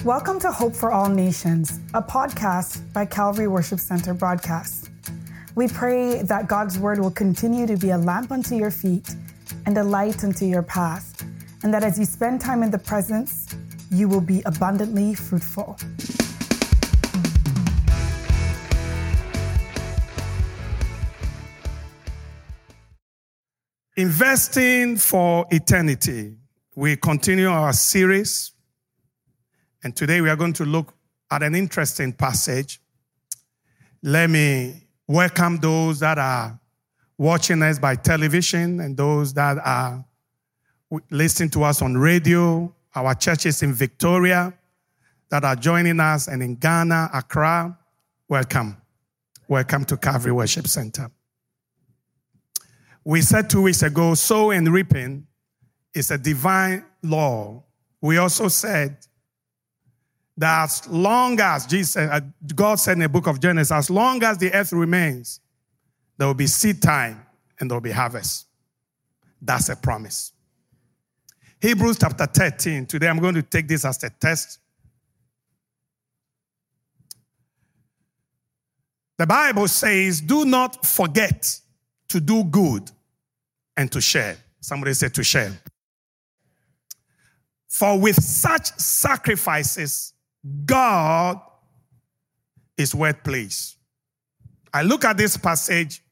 Welcome to Hope for All Nations, a podcast by Calvary Worship Center broadcast. We pray that God's word will continue to be a lamp unto your feet and a light unto your path, and that as you spend time in the presence, you will be abundantly fruitful. Investing for eternity. We continue our series, and today we are going to look at an interesting passage. Let me welcome those that are watching us by television and those that are listening to us on radio, our churches in Victoria that are joining us, and in Ghana, Accra. Welcome. Welcome to Calvary Worship Center. We said two weeks ago, sowing and reaping is a divine law. We also said that as long as Jesus, uh, God said in the book of Genesis, as long as the earth remains, there will be seed time and there will be harvest. That's a promise. Hebrews chapter 13. Today I'm going to take this as a test. The Bible says, Do not forget to do good and to share. Somebody said to share. For with such sacrifices, God is pleased. I look at this passage,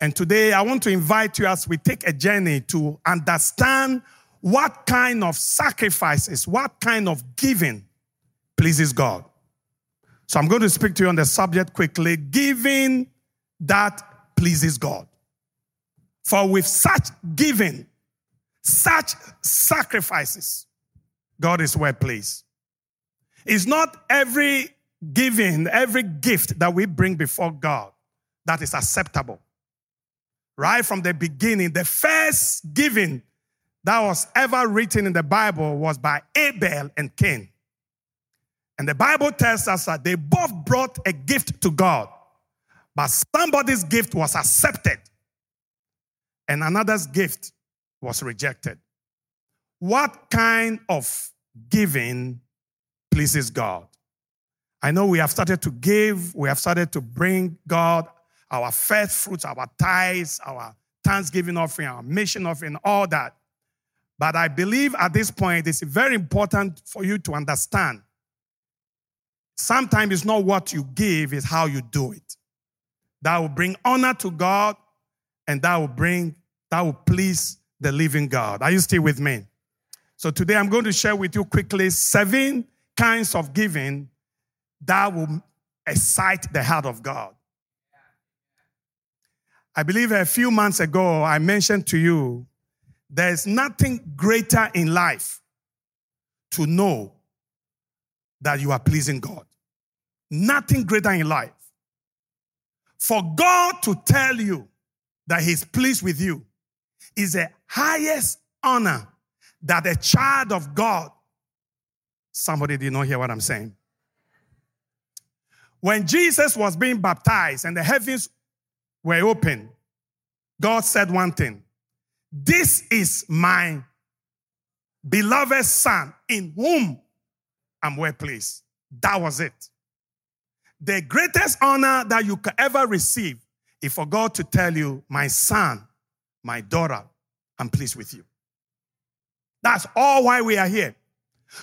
and today I want to invite you as we take a journey to understand what kind of sacrifices, what kind of giving pleases God. So I'm going to speak to you on the subject quickly giving that pleases God. For with such giving, such sacrifices, God is well pleased. It's not every giving, every gift that we bring before God that is acceptable. Right from the beginning, the first giving that was ever written in the Bible was by Abel and Cain. And the Bible tells us that they both brought a gift to God, but somebody's gift was accepted and another's gift was rejected. What kind of giving pleases God? I know we have started to give, we have started to bring God our first fruits, our tithes, our thanksgiving offering, our mission offering, all that. But I believe at this point it's very important for you to understand. Sometimes it's not what you give, it's how you do it. That will bring honor to God and that will bring, that will please the living God. Are you still with me? So today I'm going to share with you quickly seven kinds of giving that will excite the heart of God. I believe a few months ago I mentioned to you there's nothing greater in life to know that you are pleasing God. Nothing greater in life. For God to tell you that He's pleased with you is the highest honor that a child of God. Somebody did not hear what I'm saying. When Jesus was being baptized and the heavens were open, God said one thing This is my beloved Son in whom I'm well pleased. That was it. The greatest honor that you could ever receive is for God to tell you, My son, my daughter, I'm pleased with you. That's all why we are here.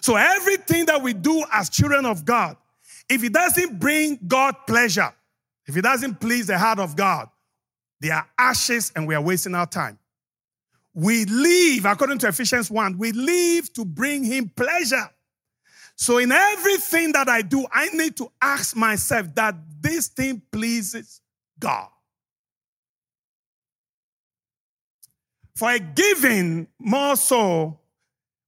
So everything that we do as children of God, if it doesn't bring God pleasure, if it doesn't please the heart of God, they are ashes and we are wasting our time. We live, according to Ephesians 1, we live to bring him pleasure. So in everything that I do, I need to ask myself that this thing pleases God. For a giving, more so,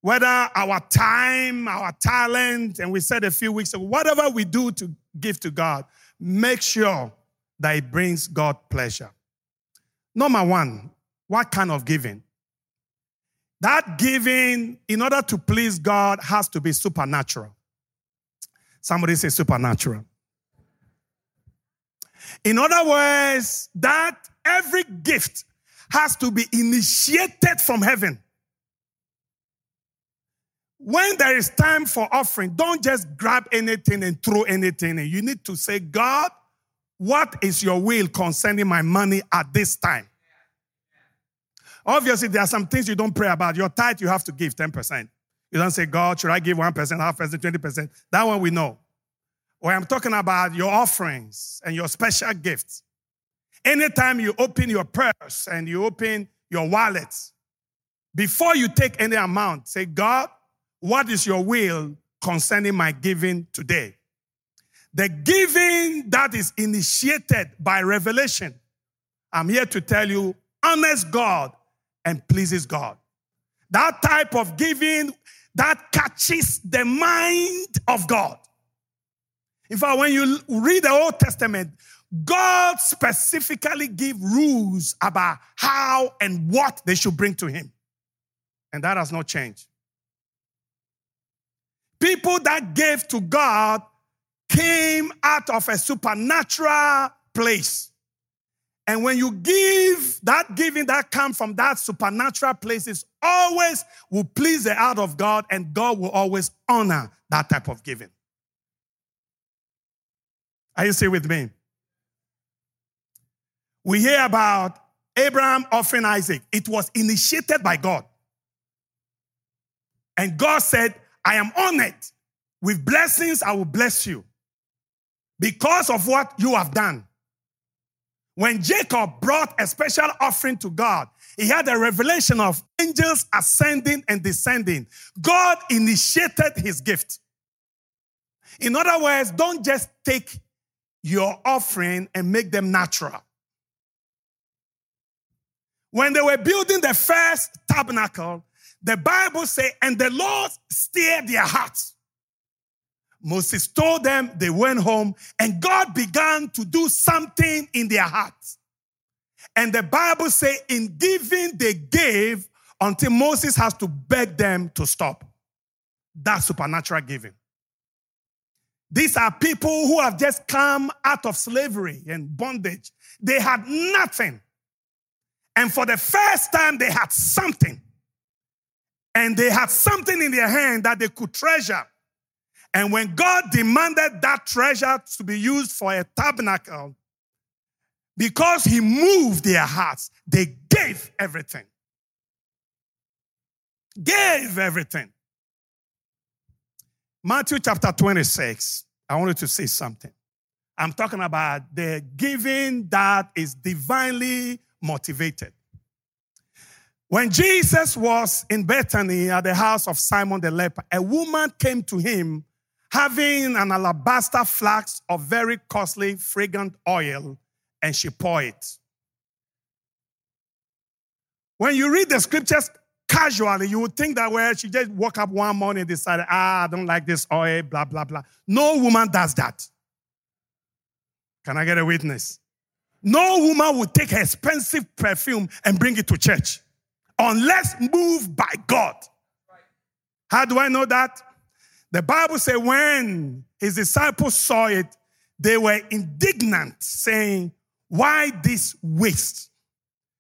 whether our time, our talent, and we said a few weeks ago, whatever we do to give to God, make sure that it brings God pleasure. Number one, what kind of giving? That giving, in order to please God, has to be supernatural. Somebody say supernatural. In other words, that every gift has to be initiated from heaven. When there is time for offering, don't just grab anything and throw anything in. You need to say, God, what is your will concerning my money at this time? Obviously, there are some things you don't pray about. Your tithe, you have to give 10%. You don't say, God, should I give 1%, half percent, 20%? That one we know. Or I'm talking about your offerings and your special gifts. Anytime you open your purse and you open your wallet, before you take any amount, say, God, what is your will concerning my giving today? The giving that is initiated by revelation, I'm here to tell you, honors God and pleases God. That type of giving that catches the mind of God. In fact, when you read the Old Testament, God specifically give rules about how and what they should bring to him. And that has not changed. People that gave to God came out of a supernatural place. And when you give, that giving that comes from that supernatural place is always will please the heart of God, and God will always honor that type of giving. Are you still with me? We hear about Abraham offering Isaac. It was initiated by God. And God said, I am honored. With blessings, I will bless you because of what you have done. When Jacob brought a special offering to God, he had a revelation of angels ascending and descending. God initiated his gift. In other words, don't just take your offering and make them natural. When they were building the first tabernacle, the Bible says, and the Lord stirred their hearts. Moses told them they went home, and God began to do something in their hearts. And the Bible says, in giving, they gave until Moses has to beg them to stop. That's supernatural giving. These are people who have just come out of slavery and bondage. They had nothing. And for the first time, they had something. And they had something in their hand that they could treasure. And when God demanded that treasure to be used for a tabernacle, because He moved their hearts, they gave everything. Gave everything. Matthew chapter 26. I wanted to say something. I'm talking about the giving that is divinely motivated. When Jesus was in Bethany at the house of Simon the leper, a woman came to him having an alabaster flask of very costly, fragrant oil, and she poured it. When you read the scriptures casually, you would think that, well, she just woke up one morning and decided, ah, I don't like this oil, blah, blah, blah. No woman does that. Can I get a witness? No woman would take expensive perfume and bring it to church unless moved by God. How do I know that? The Bible says when his disciples saw it, they were indignant, saying, Why this waste?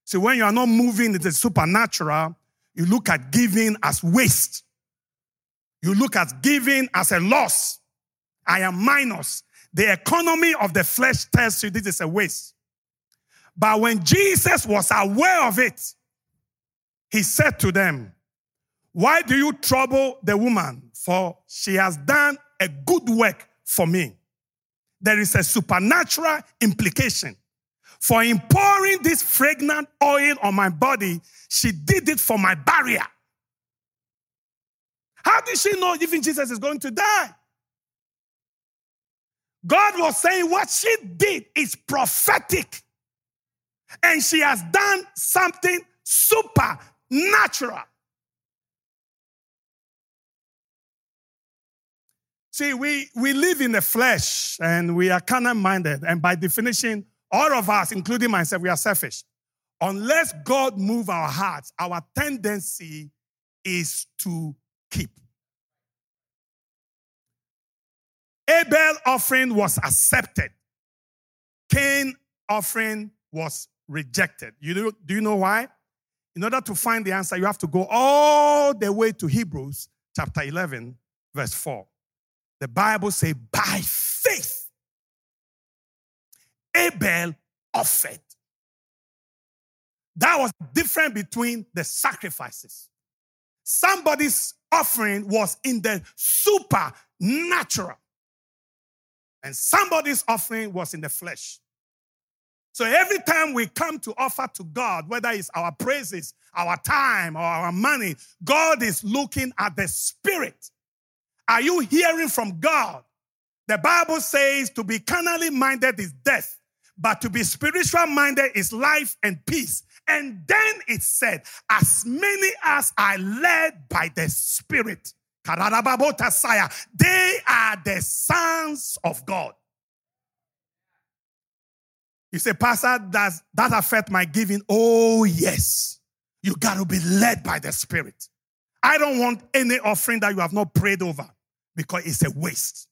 So when you are not moving it is supernatural, you look at giving as waste. You look at giving as a loss. I am minus. The economy of the flesh tells you this is a waste. But when Jesus was aware of it, he said to them, Why do you trouble the woman? For she has done a good work for me. There is a supernatural implication. For in pouring this fragrant oil on my body, she did it for my barrier. How did she know even Jesus is going to die? God was saying what she did is prophetic. And she has done something supernatural. See, we, we live in the flesh and we are carnal minded. And by definition, all of us, including myself, we are selfish. Unless God move our hearts, our tendency is to keep. Abel offering was accepted. Cain offering was rejected. You do, do you know why? In order to find the answer, you have to go all the way to Hebrews chapter 11, verse 4. The Bible says, by faith, Abel offered. That was different between the sacrifices. Somebody's offering was in the supernatural, and somebody's offering was in the flesh. So every time we come to offer to God, whether it's our praises, our time, or our money, God is looking at the spirit. Are you hearing from God? The Bible says to be carnally minded is death, but to be spiritual minded is life and peace. And then it said, as many as are led by the Spirit, they are the sons of God. You say, Pastor, does that affect my giving? Oh, yes. You got to be led by the Spirit. I don't want any offering that you have not prayed over because it's a waste.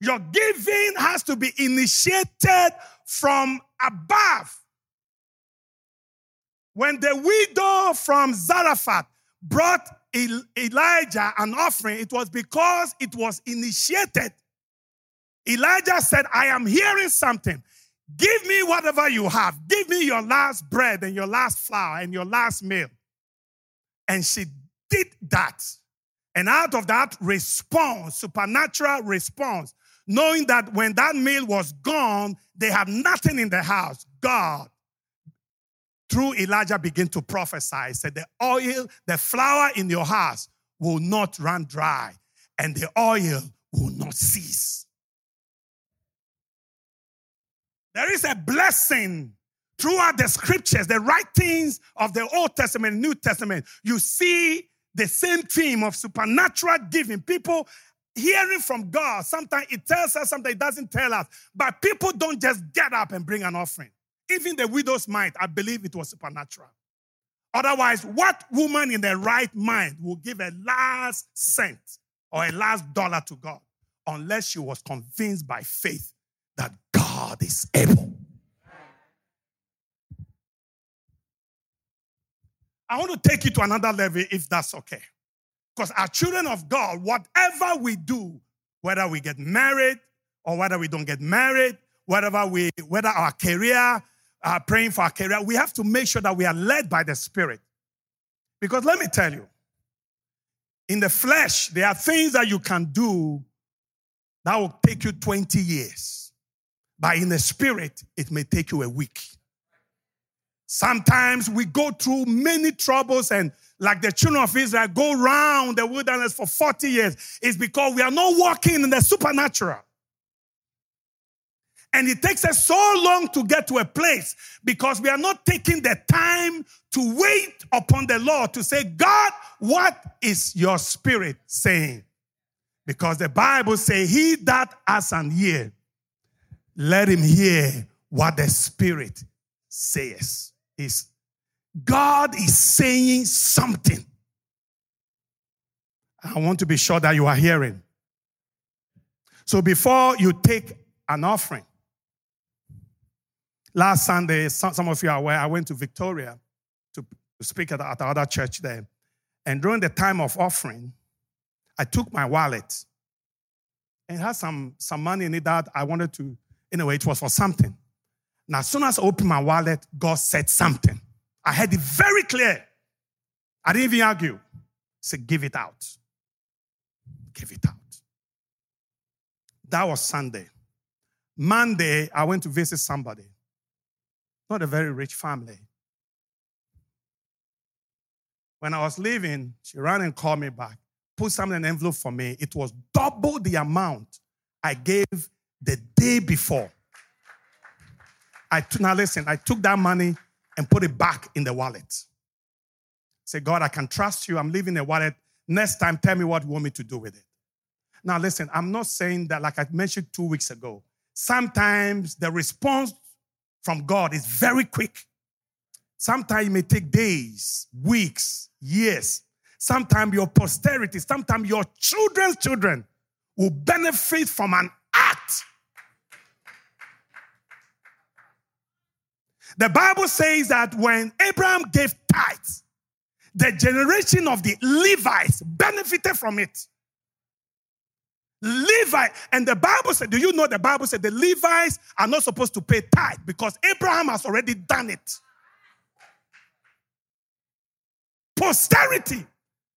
Your giving has to be initiated from above. When the widow from Zarephath brought Elijah an offering, it was because it was initiated Elijah said, I am hearing something. Give me whatever you have. Give me your last bread and your last flour and your last meal. And she did that. And out of that response, supernatural response, knowing that when that meal was gone, they had nothing in the house, God, through Elijah, began to prophesy. Said, The oil, the flour in your house will not run dry, and the oil will not cease. There is a blessing throughout the scriptures, the writings of the Old Testament, New Testament. You see the same theme of supernatural giving. People hearing from God. Sometimes it tells us, sometimes it doesn't tell us. But people don't just get up and bring an offering. Even the widow's mind, I believe it was supernatural. Otherwise, what woman in the right mind will give a last cent or a last dollar to God unless she was convinced by faith that God is able. I want to take you to another level if that's okay. Because our children of God, whatever we do, whether we get married or whether we don't get married, whatever we, whether our career, uh, praying for our career, we have to make sure that we are led by the Spirit. Because let me tell you, in the flesh, there are things that you can do that will take you 20 years. But in the spirit, it may take you a week. Sometimes we go through many troubles and like the children of Israel go round the wilderness for 40 years. It's because we are not walking in the supernatural. And it takes us so long to get to a place because we are not taking the time to wait upon the Lord to say, God, what is your spirit saying? Because the Bible says, He that has an ear, let him hear what the Spirit says. Is God is saying something. I want to be sure that you are hearing. So before you take an offering, last Sunday, some, of you are aware, I went to Victoria to speak at, the other church there. And during the time of offering, I took my wallet and had some, some money in it that I wanted to Anyway, it was for something. Now, as soon as I opened my wallet, God said something. I had it very clear. I didn't even argue. He said, give it out. Give it out. That was Sunday. Monday, I went to visit somebody. Not a very rich family. When I was leaving, she ran and called me back, put something in an envelope for me. It was double the amount I gave the day before. I t- now listen, I took that money and put it back in the wallet. Say, God, I can trust you. I'm leaving the wallet. Next time, tell me what you want me to do with it. Now, listen, I'm not saying that, like I mentioned two weeks ago, sometimes the response from God is very quick. Sometimes it may take days, weeks, years. Sometimes your posterity, sometimes your children's children will benefit from an act The Bible says that when Abraham gave tithes, the generation of the Levites benefited from it. Levi, and the Bible said, do you know the Bible said the Levites are not supposed to pay tithe because Abraham has already done it. Posterity.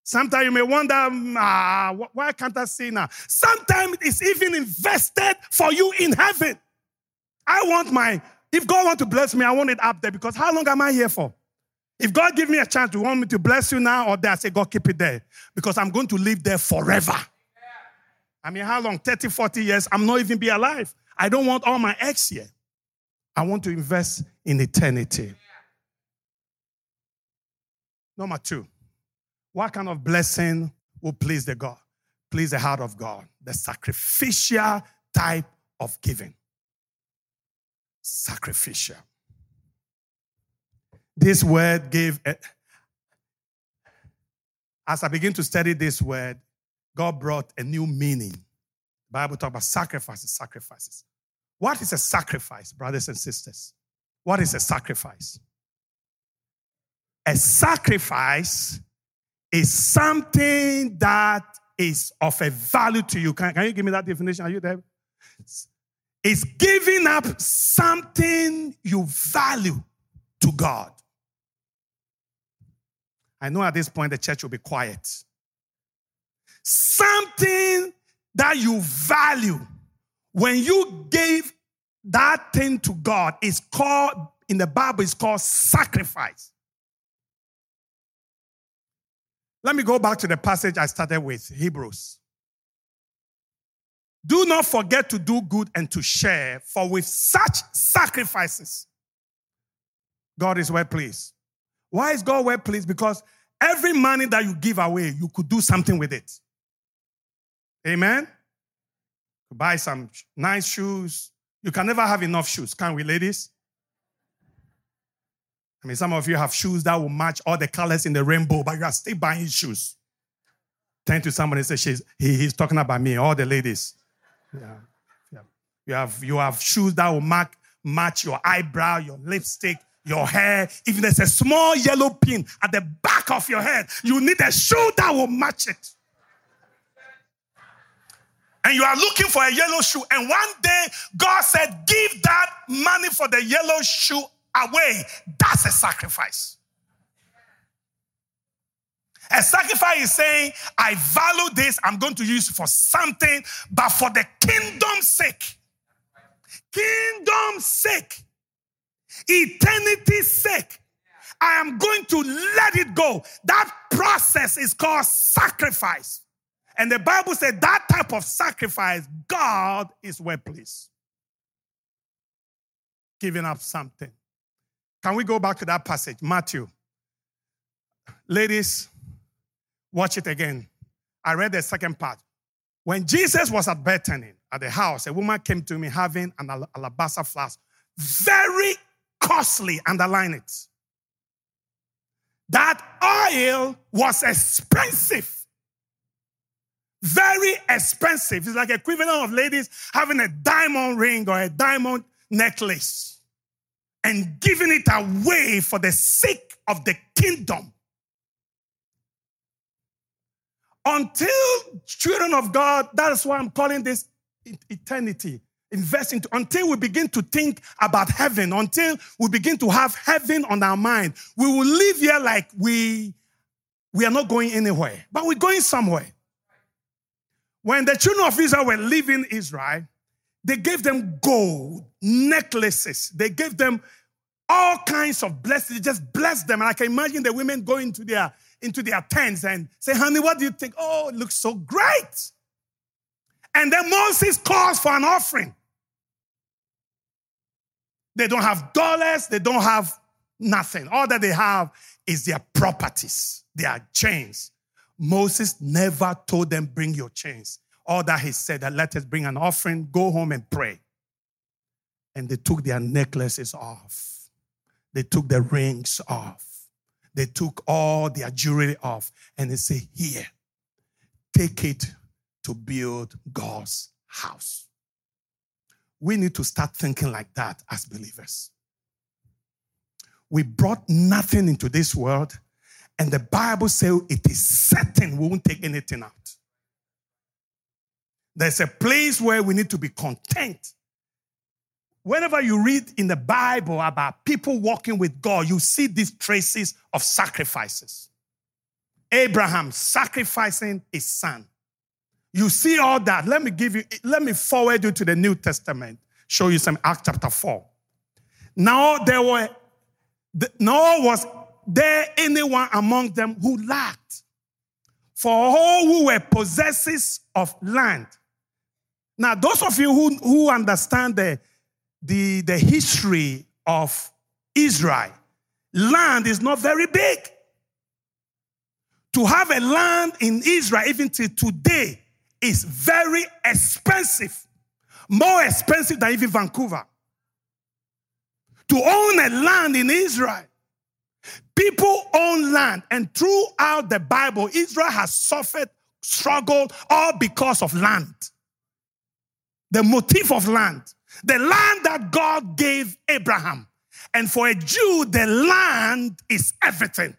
Sometimes you may wonder, ah, why can't I see now? Sometimes it's even invested for you in heaven. I want my, if God want to bless me, I want it up there because how long am I here for? If God give me a chance to want me to bless you now or there, I say, God, keep it there because I'm going to live there forever. I mean, how long? 30, 40 years? I'm not even be alive. I don't want all my eggs here. I want to invest in eternity. Number two, what kind of blessing will please the God? Please the heart of God. The sacrificial type of giving. Sacrificial. This word gave, a, as I begin to study this word, God brought a new meaning. Bible talk about sacrifices, sacrifices. What is a sacrifice, brothers and sisters? What is a sacrifice? A sacrifice is something that is of a value to you. Can, can you give me that definition? Are you there? It's giving up something you value to God. I know at this point the church will be quiet. Something that you value, when you gave that thing to God, is called, in the Bible, is called sacrifice. Let me go back to the passage I started with Hebrews. Do not forget to do good and to share, for with such sacrifices, God is well pleased. Why is God well pleased? Because every money that you give away, you could do something with it. Amen? Buy some nice shoes. You can never have enough shoes, can we, ladies? I mean, some of you have shoes that will match all the colors in the rainbow, but you are still buying shoes. Turn to somebody and say, She's, he, he's talking about me, all the ladies. Yeah. You, have, you have shoes that will mark, match your eyebrow, your lipstick, your hair. If there's a small yellow pin at the back of your head, you need a shoe that will match it. And you are looking for a yellow shoe. And one day, God said, Give that money for the yellow shoe away, that's a sacrifice. A sacrifice is saying, I value this, I'm going to use for something, but for the kingdom's sake. Kingdom's sake. Eternity's sake. I am going to let it go. That process is called sacrifice. And the Bible said that type of sacrifice, God is well pleased. Giving up something. Can we go back to that passage? Matthew. Ladies, watch it again. I read the second part. When Jesus was at Bethany, at the house, a woman came to me having an alabaster flask, very costly, underline it. That oil was expensive. Very expensive. It's like equivalent of ladies having a diamond ring or a diamond necklace and giving it away for the sake of the kingdom. Until children of God, that's why I'm calling this eternity. Invest into until we begin to think about heaven, until we begin to have heaven on our mind. We will live here like we, we are not going anywhere, but we're going somewhere. When the children of Israel were leaving Israel, they gave them gold, necklaces. They gave them all kinds of blessings. They just blessed them. And I can imagine the women going to their, into their tents and say, honey, what do you think? Oh, it looks so great. And then Moses calls for an offering. They don't have dollars, they don't have nothing. All that they have is their properties, their chains. Moses never told them, bring your chains. All that he said that let us bring an offering, go home and pray. And they took their necklaces off. They took the rings off. They took all their jewelry off. And they say, Here, take it to build God's house. We need to start thinking like that as believers. We brought nothing into this world And the Bible says it is certain we won't take anything out. There's a place where we need to be content. Whenever you read in the Bible about people walking with God, you see these traces of sacrifices. Abraham sacrificing his son. You see all that. Let me give you, let me forward you to the New Testament, show you some Acts chapter 4. Now there were, nor was there anyone among them who lacked. For all who were possessors of land. Now, those of you who, who understand the, the, the history of Israel, land is not very big. To have a land in Israel, even till today, is very expensive. More expensive than even Vancouver. To own a land in Israel. People own land, and throughout the Bible, Israel has suffered, struggled, all because of land. The motif of land. The land that God gave Abraham. And for a Jew, the land is everything.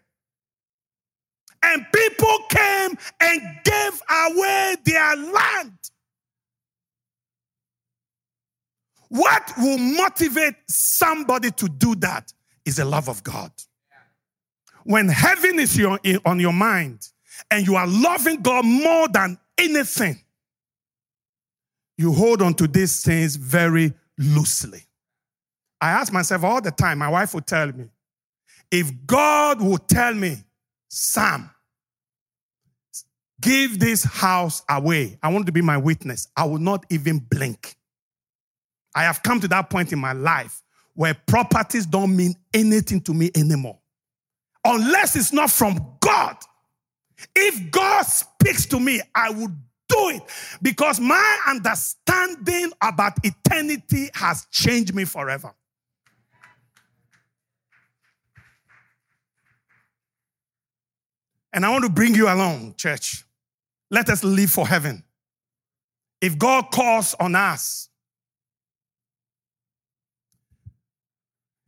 And people came and gave away their land. What will motivate somebody to do that is the love of God. When heaven is your, on your mind and you are loving God more than anything, you hold on to these things very loosely. I ask myself all the time, my wife would tell me, if God would tell me, Sam, give this house away, I want to be my witness, I will not even blink. I have come to that point in my life where properties don't mean anything to me anymore. Unless it's not from God. If God speaks to me, I will do it because my understanding about eternity has changed me forever. And I want to bring you along, church. Let us live for heaven. If God calls on us,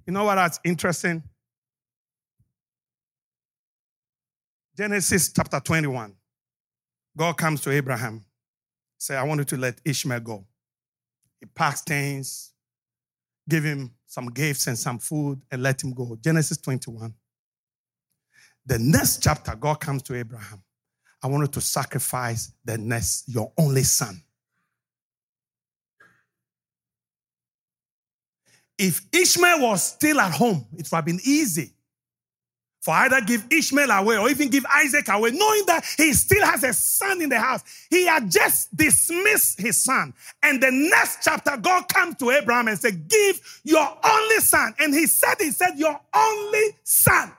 you know what that's interesting? Genesis chapter 21. God comes to Abraham, say, I want you to let Ishmael go. He packs things, give him some gifts and some food, and let him go. Genesis 21. The next chapter, God comes to Abraham. I want you to sacrifice the next, your only son. If Ishmael was still at home, it would have been easy for either give Ishmael away or even give Isaac away, knowing that he still has a son in the house. He had just dismissed his son. And the next chapter, God comes to Abraham and said, Give your only son. And he said, He said, Your only son.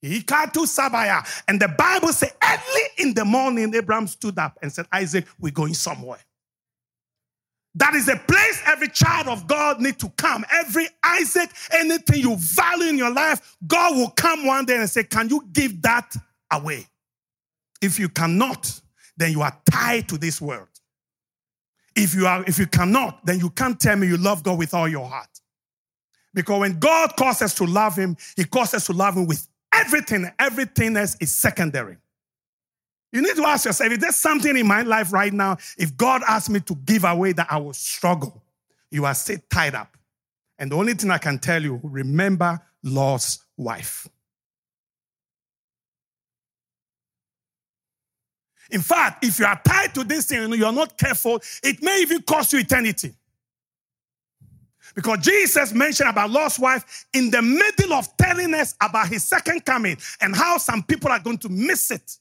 He called to Sabaya. And the Bible says, early in the morning, Abraham stood up and said, Isaac, we're going somewhere. That is a place every child of God need to come. Every Isaac, anything you value in your life, God will come one day and say, Can you give that away? If you cannot, then you are tied to this world. If you are, if you cannot, then you can't tell me you love God with all your heart. Because when God calls us to love Him, He calls us to love Him with everything. Everything else is secondary. You need to ask yourself, is there something in my life right now, if God asked me to give away that I will struggle? You are still tied up. And the only thing I can tell you, remember Lot's wife. In fact, if you are tied to this thing and you are not careful, it may even cost you eternity. Because Jesus mentioned about Lot's wife in the middle of telling us about his second coming and how some people are going to miss it.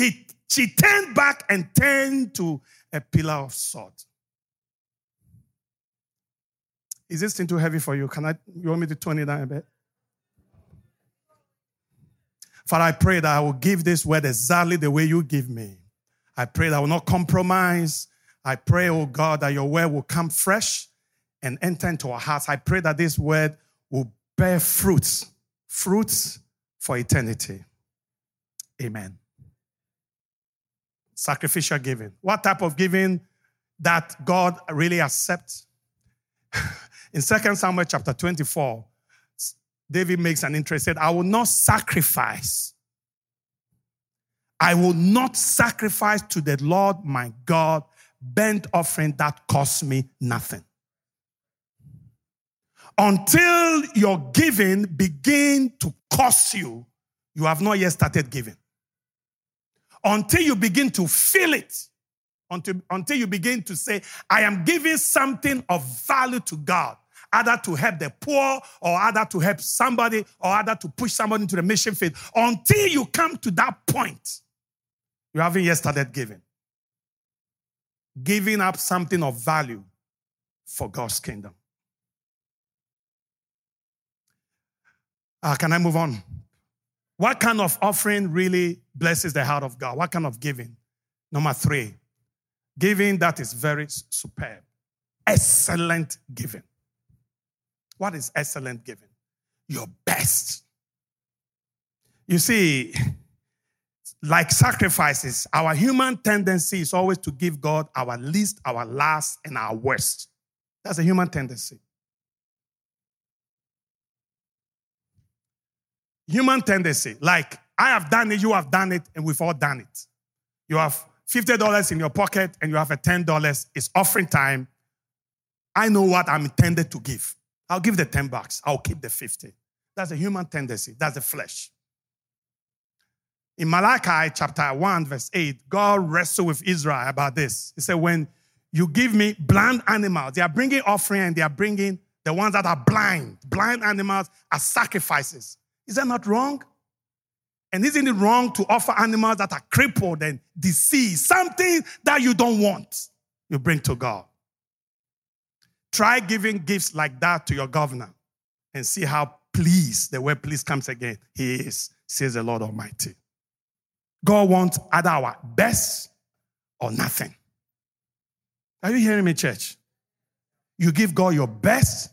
He, she turned back and turned to a pillar of salt. Is this thing too heavy for you? Can I, you want me to turn it down a bit? Father, I pray that I will give this word exactly the way you give me. I pray that I will not compromise. I pray, oh God, that your word will come fresh and enter into our hearts. I pray that this word will bear fruits, fruits for eternity. Amen sacrificial giving. What type of giving that God really accepts? In 2 Samuel chapter 24, David makes an interest, said, I will not sacrifice. I will not sacrifice to the Lord my God burnt offering that costs me nothing. Until your giving begin to cost you, you have not yet started giving. Until you begin to feel it, until, until you begin to say, I am giving something of value to God, either to help the poor or either to help somebody or either to push somebody into the mission field. Until you come to that point, you haven't yet started giving. Giving up something of value for God's kingdom. Uh, can I move on? What kind of offering really blesses the heart of God? What kind of giving? Number three, giving that is very superb. Excellent giving. What is excellent giving? Your best. You see, like sacrifices, our human tendency is always to give God our least, our last, and our worst. That's a human tendency. Human tendency. Like, I have done it, you have done it, and we've all done it. You have $50 in your pocket and you have a $10. It's offering time. I know what I'm intended to give. I'll give the 10 bucks. I'll keep the 50. That's a human tendency. That's the flesh. In Malachi chapter 1, verse 8, God wrestled with Israel about this. He said, When you give me blind animals, they are bringing offering and they are bringing the ones that are blind. Blind animals as sacrifices. Is that not wrong? And isn't it wrong to offer animals that are crippled and diseased, something that you don't want, you bring to God? Try giving gifts like that to your governor and see how pleased, the word please comes again, he is, says the Lord Almighty. God wants either our best or nothing. Are you hearing me, church? You give God your best,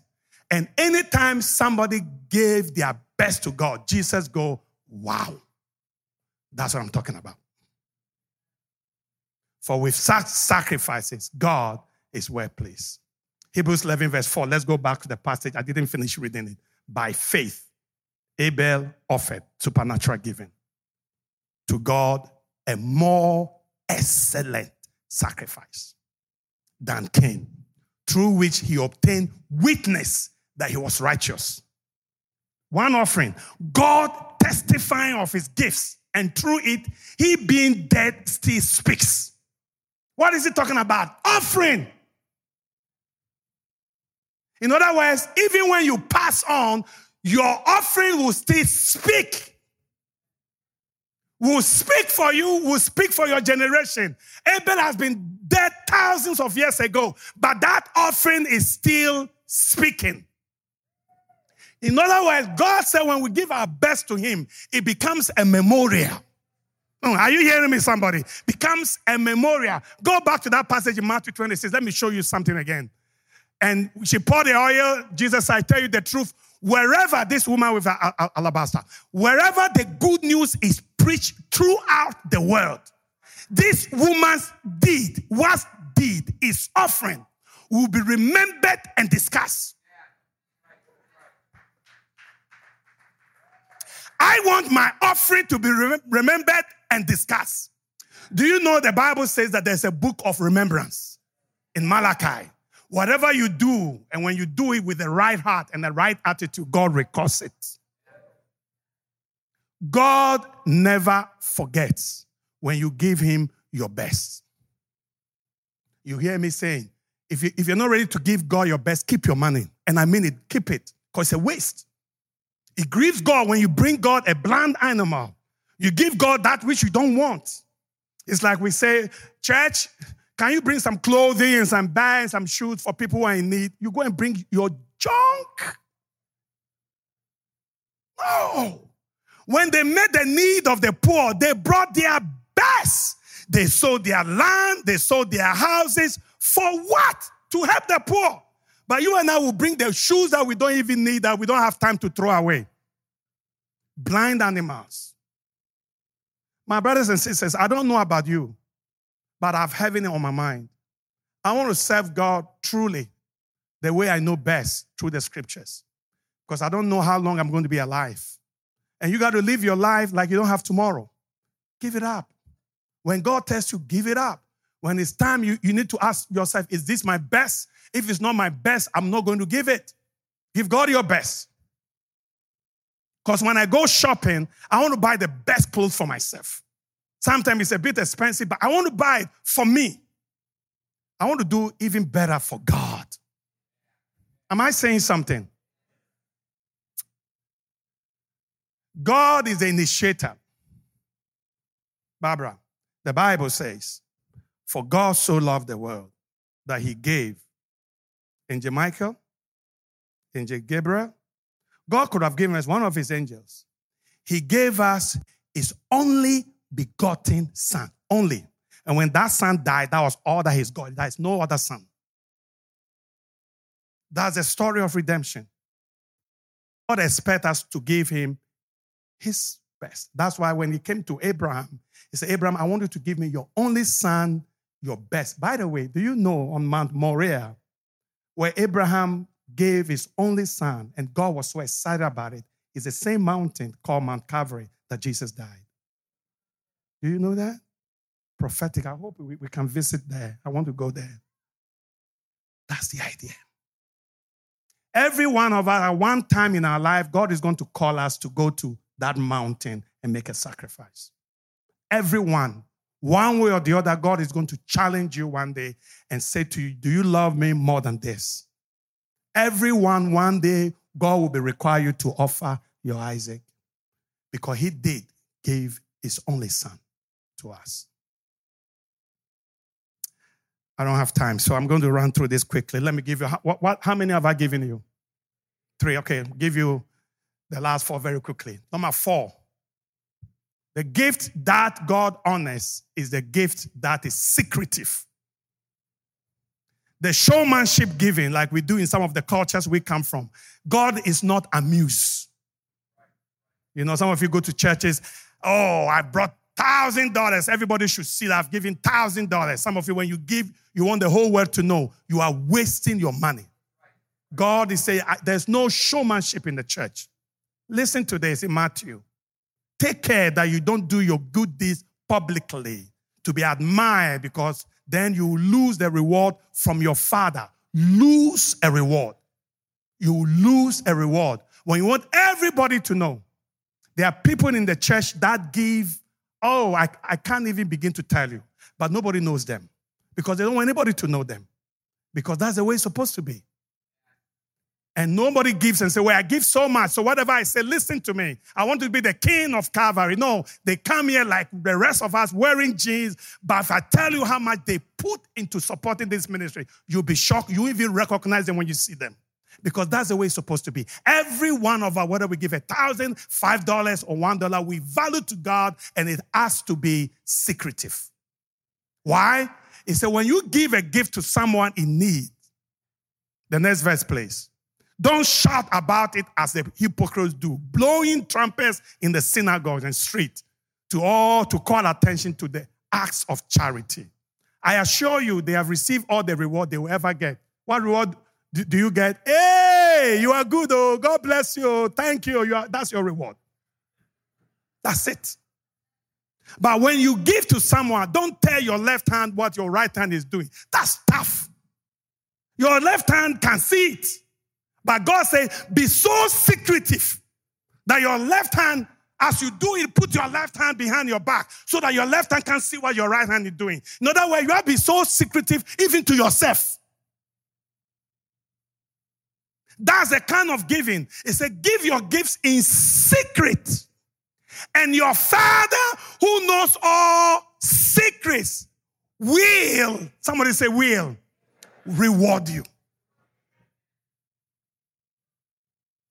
and anytime somebody gave their best to God, Jesus go, wow. That's what I'm talking about. For with such sacrifices, God is well pleased. Hebrews 11, verse 4. Let's go back to the passage. I didn't finish reading it. By faith, Abel offered supernatural giving to God a more excellent sacrifice than Cain, through which he obtained witness that he was righteous. One offering, God testifying of his gifts, and through it, he being dead still speaks. What is he talking about? Offering. In other words, even when you pass on, your offering will still speak will speak for you, will speak for your generation. Abel has been dead thousands of years ago, but that offering is still speaking. In other words, God said when we give our best to Him, it becomes a memorial. Oh, are you hearing me, somebody? Becomes a memorial. Go back to that passage in Matthew 26. Let me show you something again. And she poured the oil. Jesus, I tell you the truth. Wherever this woman with alabaster, wherever the good news is preached throughout the world. This woman's deed, what deed is offering, will be remembered and discussed. I want my offering to be remembered and discussed. Do you know the Bible says that there's a book of remembrance in Malachi? Whatever you do, and when you do it with the right heart and the right attitude, God records it. God never forgets when you give him your best. You hear me saying, if, you, if you're not ready to give God your best, keep your money. And I mean it, keep it, because it's a waste. It grieves God when you bring God a blind animal. You give God that which you don't want. It's like we say, Church, can you bring some clothing and some bags, some shoes for people who are in need? You go and bring your junk. No. When they met the need of the poor, they brought their best. They sold their land, they sold their houses. For what? To help the poor. But you and I will bring the shoes that we don't even need, that we don't have time to throw away. Blind animals. My brothers and sisters, I don't know about you, but I've heaven on my mind. I want to serve God truly the way I know best through the scriptures. because I don't know how long I'm going to be alive. And you got to live your life like you don't have tomorrow. Give it up. When God tells you, give it up. When it's time, you, you need to ask yourself, is this my best? If it's not my best, I'm not going to give it. Give God your best. Because when I go shopping, I want to buy the best clothes for myself. Sometimes it's a bit expensive, but I want to buy it for me. I want to do even better for God. Am I saying something? God is the initiator. Barbara, the Bible says, For God so loved the world that he gave Angel Michael, Angel Gabriel. God could have given us one of his angels. He gave us his only begotten son. Only. And when that son died, that was all that he's got. There is no other son. That's the story of redemption. God expects us to give him his best. That's why when he came to Abraham, he said, Abraham, I want you to give me your only son, your best. By the way, do you know on Mount Moriah, where Abraham gave his only son and God was so excited about it, is the same mountain called Mount Calvary that Jesus died. Do you know that? Prophetic. I hope we, we can visit there. I want to go there. That's the idea. Every one of us, at one time in our life, God is going to call us to go to that mountain and make a sacrifice. Everyone, one way or the other, God is going to challenge you one day and say to you, Do you love me more than this? Everyone, one day, God will be required you to offer your Isaac because he did give his only son to us. I don't have time, so I'm going to run through this quickly. Let me give you what, what how many have I given you? Three. Okay, give you the last four very quickly. Number four. The gift that God honors is the gift that is secretive. The showmanship giving, like we do in some of the cultures we come from, God is not amused. You know, some of you go to churches, oh, I brought thousand dollars. Everybody should see that I've given thousand dollars. Some of you, when you give, you want the whole world to know you are wasting your money. God is saying there's no showmanship in the church. Listen to this in Matthew. Take care that you don't do your good deeds publicly to be admired because then you lose the reward from your father. Lose a reward. You lose a reward. When you want everybody to know, there are people in the church that give, oh, I, I can't even begin to tell you, but nobody knows them because they don't want anybody to know them because that's the way it's supposed to be. And nobody gives and say, Well, I give so much. So whatever I say, listen to me. I want to be the king of Calvary. No, they come here like the rest of us wearing jeans. But if I tell you how much they put into supporting this ministry, you'll be shocked. You even recognize them when you see them. Because that's the way it's supposed to be. Every one of us, whether we give a thousand, five dollars, or one dollar, we value to God and it has to be secretive. Why? He said, when you give a gift to someone in need, the next verse, please. Don't shout about it as the hypocrites do, blowing trumpets in the synagogues and street to all to call attention to the acts of charity. I assure you, they have received all the reward they will ever get. What reward do, you get? Hey, you are good, oh, God bless you, thank you. you are, that's your reward. That's it. But when you give to someone, don't tell your left hand what your right hand is doing. That's tough. Your left hand can see it. But God said, be so secretive that your left hand, as you do it, put your left hand behind your back so that your left hand can see what your right hand is doing. In other words, you have to be so secretive even to yourself. That's the kind of giving. It said, give your gifts in secret. And your Father who knows all secrets will, somebody say, will reward you.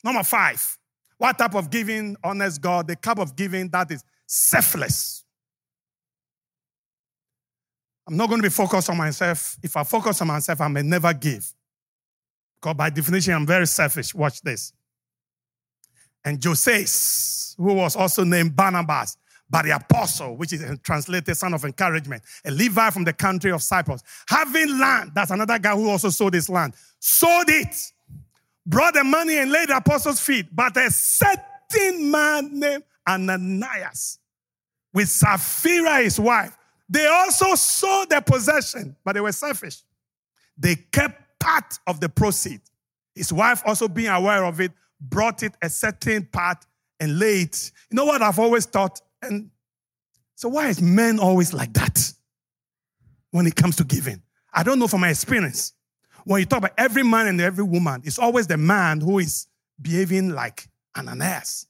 Number five, what type of giving honors God? The type of giving that is selfless. I'm not going to be focused on myself. If I focus on myself, I may never give. Because by definition, I'm very selfish. Watch this. And Joses, who was also named Barnabas, by the apostle, which is translated son of encouragement, a Levi from the country of Cyprus, having land, that's another guy who also sold his land, sold it brought the money and laid the apostles' feet. But a certain man named Ananias, with Sapphira, his wife, they also sold their possession, but they were selfish. They kept part of the proceed. His wife, also being aware of it, brought it a certain part and laid. You know what I've always thought? And so, why is men always like that when it comes to giving? I don't know from my experience. When you talk about every man and every woman, it's always the man who is behaving like an ass.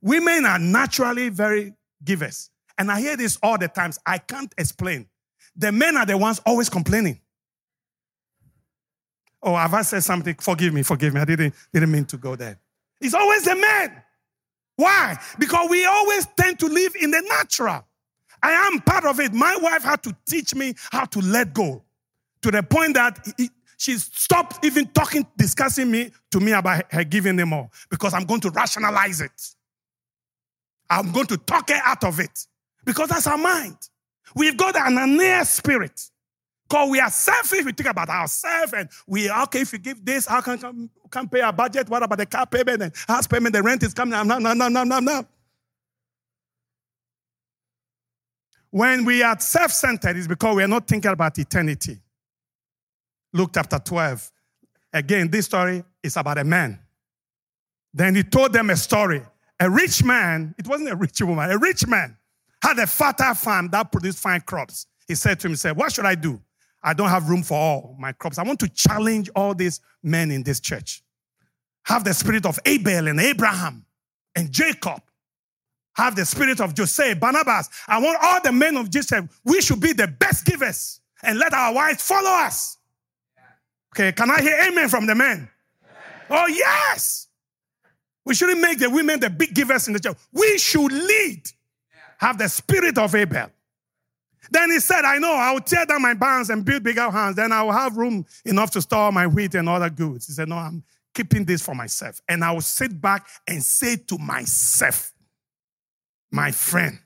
Women are naturally very givers. And I hear this all the times. I can't explain. The men are the ones always complaining. Oh, have I said something? Forgive me, forgive me. I didn't, didn't mean to go there. It's always the men. Why? Because we always tend to live in the natural. I am part of it. My wife had to teach me how to let go to the point that she stopped even talking, discussing me to me about her giving them all because I'm going to rationalize it. I'm going to talk her out of it because that's our mind. We've got an Ananias spirit. Because we are selfish, we think about ourselves and we, okay, if you give this, how can, can, can pay our budget? What about the car payment and house payment? The rent is coming. No, no, no, no, no, no. When we are self centered, it's because we are not thinking about eternity. Luke chapter 12. Again, this story is about a man. Then he told them a story. A rich man, it wasn't a rich woman, a rich man had a fertile farm that produced fine crops. He said to himself, What should I do? I don't have room for all my crops. I want to challenge all these men in this church. Have the spirit of Abel and Abraham and Jacob. Have the spirit of Joseph, Barnabas. I want all the men of Jesus. We should be the best givers and let our wives follow us. Okay, can I hear amen from the men? Oh, yes. We shouldn't make the women the big givers in the church. We should lead. Have the spirit of Abel. Then he said, I know, I will tear down my barns and build bigger houses. Then I will have room enough to store my wheat and other goods. He said, No, I'm keeping this for myself. And I will sit back and say to myself, My friend,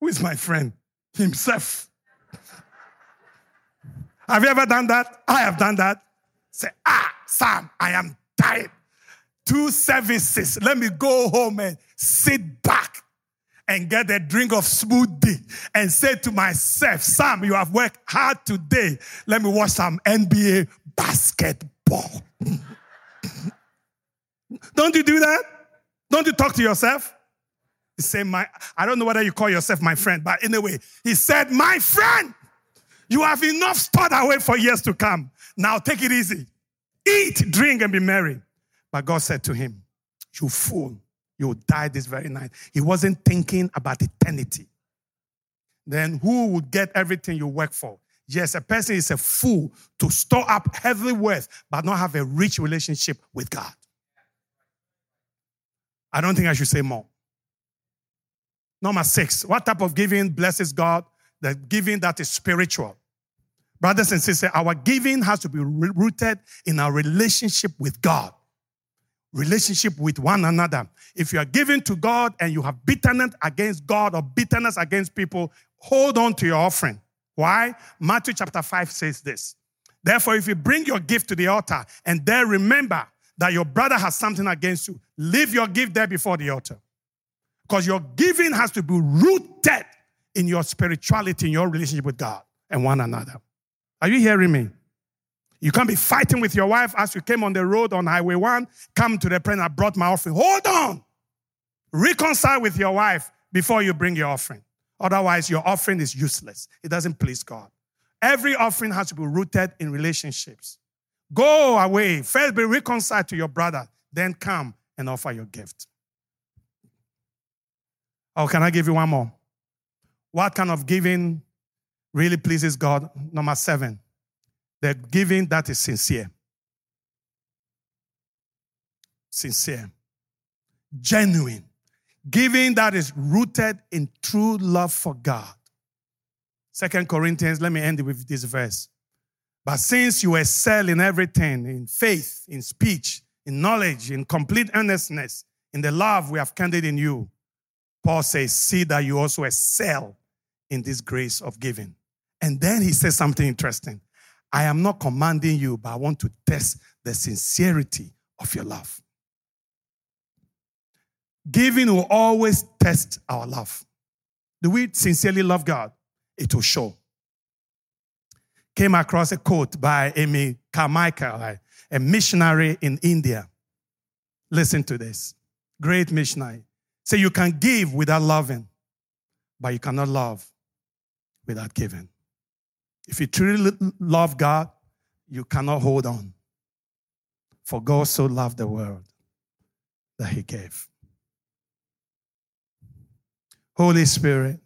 who is my friend? Himself. have you ever done that? I have done that. Say, Ah, Sam, I am tired. Two services. Let me go home and sit back and get a drink of smoothie and say to myself, Sam, you have worked hard today. Let me watch some NBA basketball. don't you do that? Don't you talk to yourself? He said, my, I don't know whether you call yourself my friend, but anyway, he said, my friend, you have enough stored away for years to come. Now take it easy. Eat, drink, and be merry. But God said to him, you fool. You'll die this very night. He wasn't thinking about eternity. Then who would get everything you work for? Yes, a person is a fool to store up heavy wealth but not have a rich relationship with God. I don't think I should say more. Number six, what type of giving blesses God? The giving that is spiritual. Brothers and sisters, our giving has to be rooted in our relationship with God relationship with one another. If you are giving to God and you have bitterness against God or bitterness against people, hold on to your offering. Why? Matthew chapter 5 says this. Therefore, if you bring your gift to the altar and there remember that your brother has something against you, leave your gift there before the altar. Because your giving has to be rooted in your spirituality, in your relationship with God and one another. Are you hearing me? You can't be fighting with your wife as you came on the road on Highway 1. Come to the prayer, I brought my offering. Hold on. Reconcile with your wife before you bring your offering. Otherwise, your offering is useless. It doesn't please God. Every offering has to be rooted in relationships. Go away. First be reconciled to your brother, then come and offer your gift. Oh, can I give you one more? What kind of giving really pleases God? Number seven the giving that is sincere. Sincere. Genuine. Giving that is rooted in true love for God. Second Corinthians, let me end with this verse. But since you excel in everything, in faith, in speech, in knowledge, in complete earnestness, in the love we have kindled in you, Paul says, see that you also excel in this grace of giving. And then he says something interesting. I am not commanding you, but I want to test the sincerity of your love. Giving will always test our love. Do we sincerely love God? It will show. Came across a quote by Amy Carmichael, a missionary in India. Listen to this. Great missionary. Say you can give without loving, but you cannot love without giving. If you truly love God, you cannot hold on. For God so loved the world that he gave. Holy Spirit,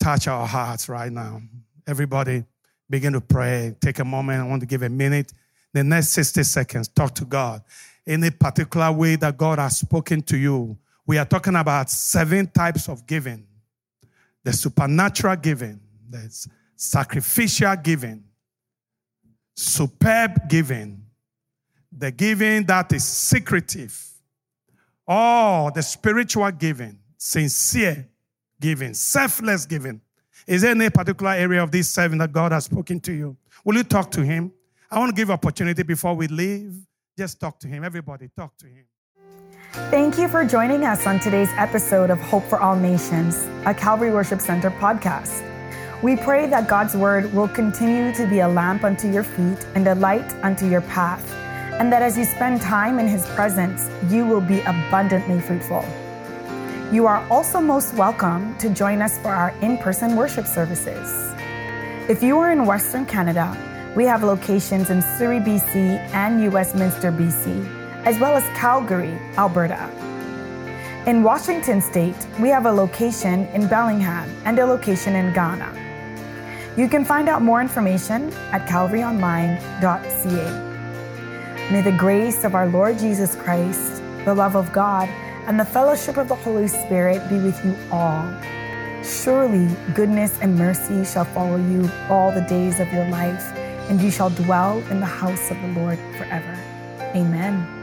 touch our hearts right now. Everybody begin to pray. Take a moment. I want to give a minute. The next 60 seconds, talk to God. In a particular way that God has spoken to you. We are talking about seven types of giving. The supernatural giving, there's sacrificial giving, superb giving, the giving that is secretive, oh, the spiritual giving, sincere giving, selfless giving. Is there any particular area of this seven that God has spoken to you? Will you talk to Him? I want to give opportunity before we leave. Just talk to Him. Everybody, talk to Him. Thank you for joining us on today's episode of Hope for All Nations, a Calvary Worship Center podcast. We pray that God's word will continue to be a lamp unto your feet and a light unto your path, and that as you spend time in His presence, you will be abundantly fruitful. You are also most welcome to join us for our in person worship services. If you are in Western Canada, we have locations in Surrey, BC, and New Westminster, BC as well as Calgary, Alberta. In Washington state, we have a location in Bellingham and a location in Ghana. You can find out more information at calvaryonline.ca. May the grace of our Lord Jesus Christ, the love of God, and the fellowship of the Holy Spirit be with you all. Surely goodness and mercy shall follow you all the days of your life, and you shall dwell in the house of the Lord forever. Amen.